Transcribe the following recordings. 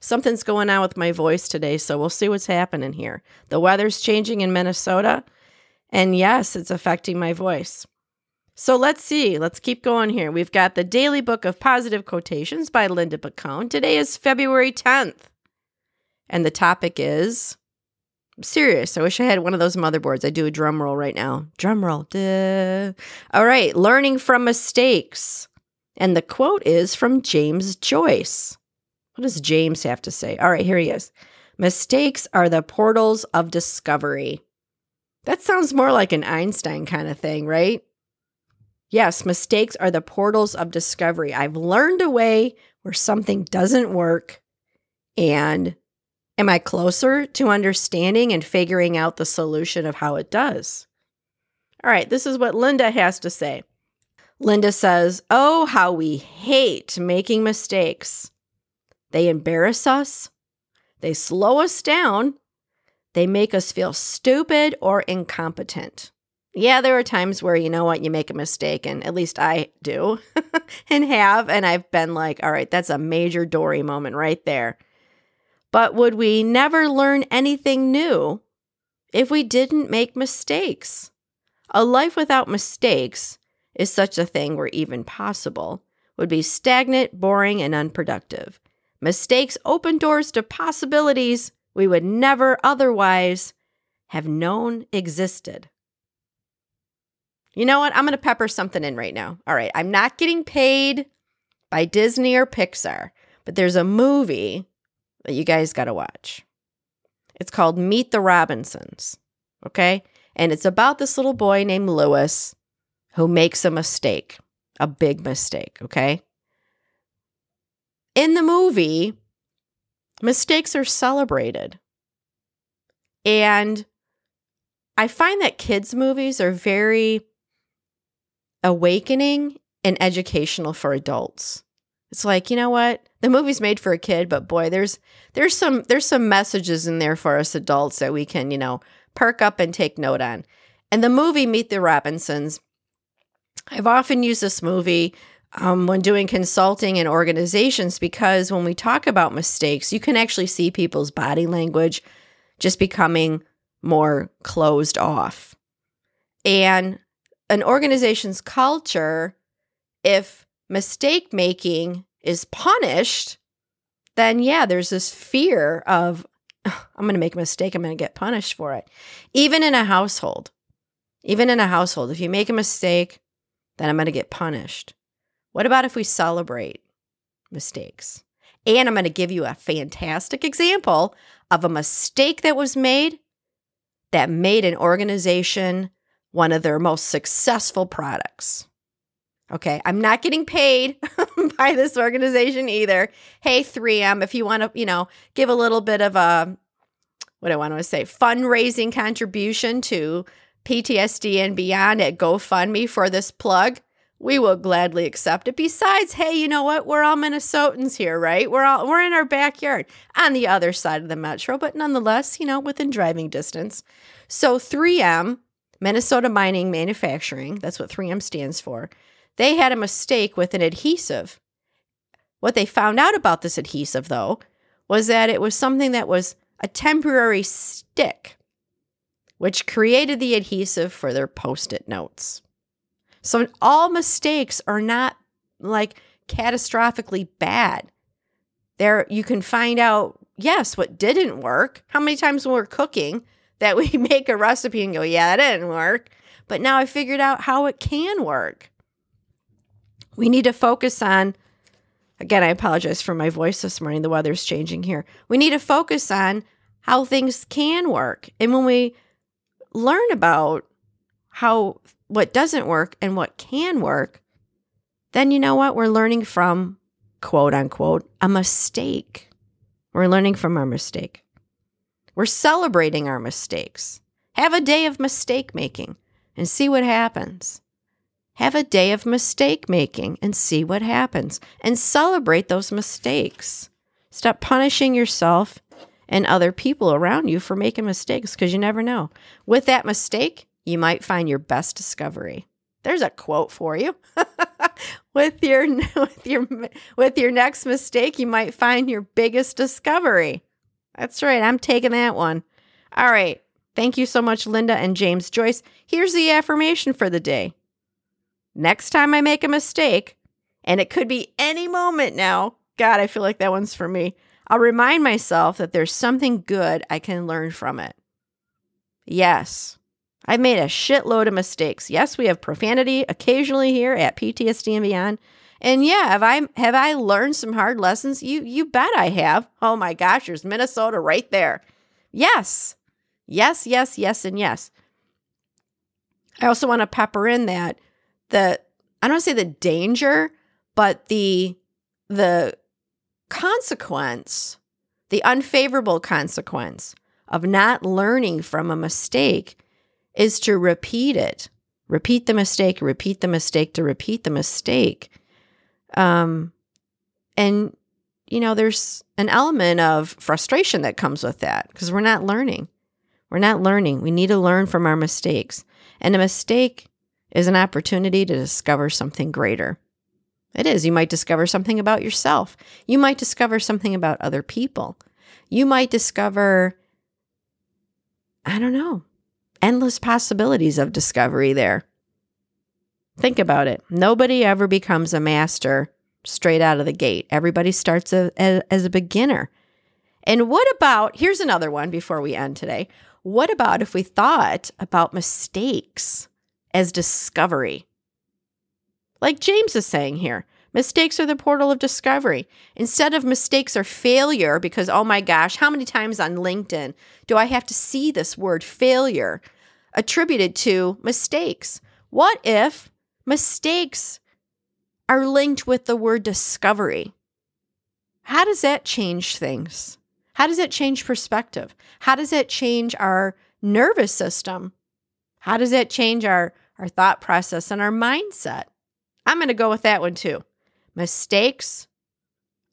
Something's going on with my voice today, so we'll see what's happening here. The weather's changing in Minnesota, and yes, it's affecting my voice. So let's see. Let's keep going here. We've got the Daily Book of Positive Quotations by Linda Picone. Today is February 10th, and the topic is I'm serious. I wish I had one of those motherboards. I do a drum roll right now. Drum roll. Duh. All right, learning from mistakes. And the quote is from James Joyce. What does James have to say? All right, here he is. Mistakes are the portals of discovery. That sounds more like an Einstein kind of thing, right? Yes, mistakes are the portals of discovery. I've learned a way where something doesn't work. And am I closer to understanding and figuring out the solution of how it does? All right, this is what Linda has to say. Linda says, Oh, how we hate making mistakes. They embarrass us, they slow us down, they make us feel stupid or incompetent. Yeah, there are times where you know what, you make a mistake, and at least I do and have. And I've been like, all right, that's a major Dory moment right there. But would we never learn anything new if we didn't make mistakes? A life without mistakes is such a thing were even possible, would be stagnant, boring, and unproductive. Mistakes open doors to possibilities we would never otherwise have known existed. You know what? I'm going to pepper something in right now. All right. I'm not getting paid by Disney or Pixar, but there's a movie that you guys got to watch. It's called Meet the Robinsons. Okay. And it's about this little boy named Lewis who makes a mistake, a big mistake. Okay in the movie, mistakes are celebrated. And I find that kids' movies are very awakening and educational for adults. It's like, you know what? The movie's made for a kid, but boy, there's there's some there's some messages in there for us adults that we can, you know, perk up and take note on. And the movie Meet the Robinsons, I've often used this movie um, when doing consulting in organizations because when we talk about mistakes, you can actually see people's body language just becoming more closed off. And an organization's culture, if mistake making is punished, then yeah, there's this fear of, I'm going to make a mistake, I'm going to get punished for it. Even in a household, even in a household, if you make a mistake, then I'm going to get punished. What about if we celebrate mistakes? And I'm going to give you a fantastic example of a mistake that was made that made an organization one of their most successful products. Okay, I'm not getting paid by this organization either. Hey, 3M, if you want to, you know, give a little bit of a, what I want to say, fundraising contribution to PTSD and beyond at GoFundMe for this plug, we will gladly accept it. Besides, hey, you know what? We're all Minnesotans here, right? We're all we're in our backyard on the other side of the metro, but nonetheless, you know, within driving distance. So 3M, Minnesota Mining Manufacturing, that's what 3M stands for. They had a mistake with an adhesive. What they found out about this adhesive though was that it was something that was a temporary stick which created the adhesive for their post-it notes. So all mistakes are not like catastrophically bad. There you can find out yes what didn't work. How many times when we're cooking that we make a recipe and go, "Yeah, that didn't work." But now I figured out how it can work. We need to focus on again, I apologize for my voice this morning. The weather's changing here. We need to focus on how things can work. And when we learn about how what doesn't work and what can work, then you know what? We're learning from quote unquote a mistake. We're learning from our mistake. We're celebrating our mistakes. Have a day of mistake making and see what happens. Have a day of mistake making and see what happens and celebrate those mistakes. Stop punishing yourself and other people around you for making mistakes because you never know. With that mistake, you might find your best discovery. There's a quote for you. with your with your with your next mistake, you might find your biggest discovery. That's right. I'm taking that one. All right. Thank you so much, Linda and James Joyce. Here's the affirmation for the day. Next time I make a mistake, and it could be any moment now, God, I feel like that one's for me. I'll remind myself that there's something good I can learn from it. Yes, I've made a shitload of mistakes. Yes, we have profanity occasionally here at PTSD and beyond. And yeah, have I have I learned some hard lessons? You you bet I have. Oh my gosh, there's Minnesota right there. Yes. Yes, yes, yes, and yes. I also want to pepper in that the I don't want to say the danger, but the the consequence, the unfavorable consequence of not learning from a mistake is to repeat it. Repeat the mistake, repeat the mistake, to repeat the mistake. Um, and, you know, there's an element of frustration that comes with that because we're not learning. We're not learning. We need to learn from our mistakes. And a mistake is an opportunity to discover something greater. It is. You might discover something about yourself. You might discover something about other people. You might discover, I don't know, endless possibilities of discovery there. Think about it. Nobody ever becomes a master straight out of the gate. Everybody starts a, a, as a beginner. And what about, here's another one before we end today. What about if we thought about mistakes as discovery? Like James is saying here, mistakes are the portal of discovery. Instead of mistakes are failure, because oh my gosh, how many times on LinkedIn do I have to see this word failure attributed to mistakes? What if mistakes are linked with the word discovery? How does that change things? How does it change perspective? How does it change our nervous system? How does that change our, our thought process and our mindset? I'm going to go with that one too. Mistakes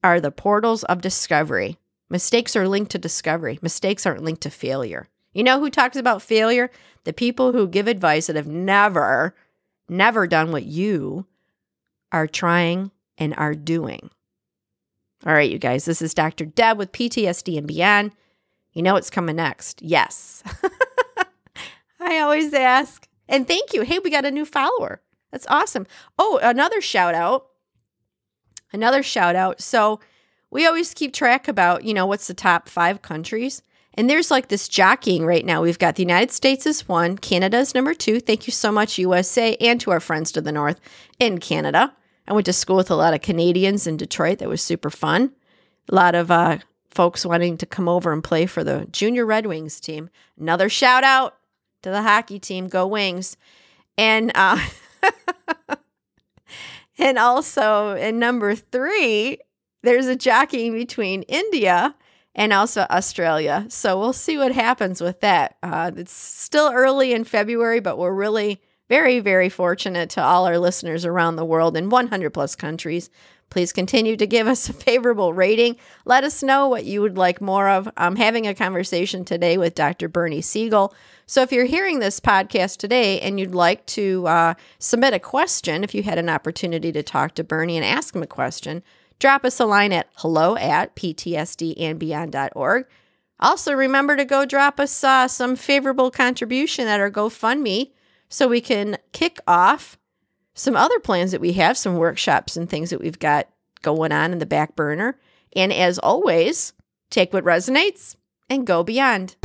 are the portals of discovery. Mistakes are linked to discovery. Mistakes aren't linked to failure. You know who talks about failure? The people who give advice that have never, never done what you are trying and are doing. All right, you guys, this is Dr. Deb with PTSD and Beyond. You know what's coming next? Yes. I always ask. And thank you. Hey, we got a new follower. That's awesome. Oh, another shout out. Another shout out. So we always keep track about, you know, what's the top five countries. And there's like this jockeying right now. We've got the United States is one, Canada's number two. Thank you so much, USA, and to our friends to the north in Canada. I went to school with a lot of Canadians in Detroit. That was super fun. A lot of uh, folks wanting to come over and play for the Junior Red Wings team. Another shout out to the hockey team. Go Wings. And uh, and also in number three, there's a jockeying between India and also Australia. So we'll see what happens with that. Uh, it's still early in February, but we're really very, very fortunate to all our listeners around the world in 100 plus countries. Please continue to give us a favorable rating. Let us know what you would like more of. I'm having a conversation today with Dr. Bernie Siegel. So if you're hearing this podcast today and you'd like to uh, submit a question, if you had an opportunity to talk to Bernie and ask him a question, drop us a line at hello at ptsdandbeyond.org. Also, remember to go drop us uh, some favorable contribution at our GoFundMe so we can kick off some other plans that we have, some workshops and things that we've got going on in the back burner. And as always, take what resonates and go beyond.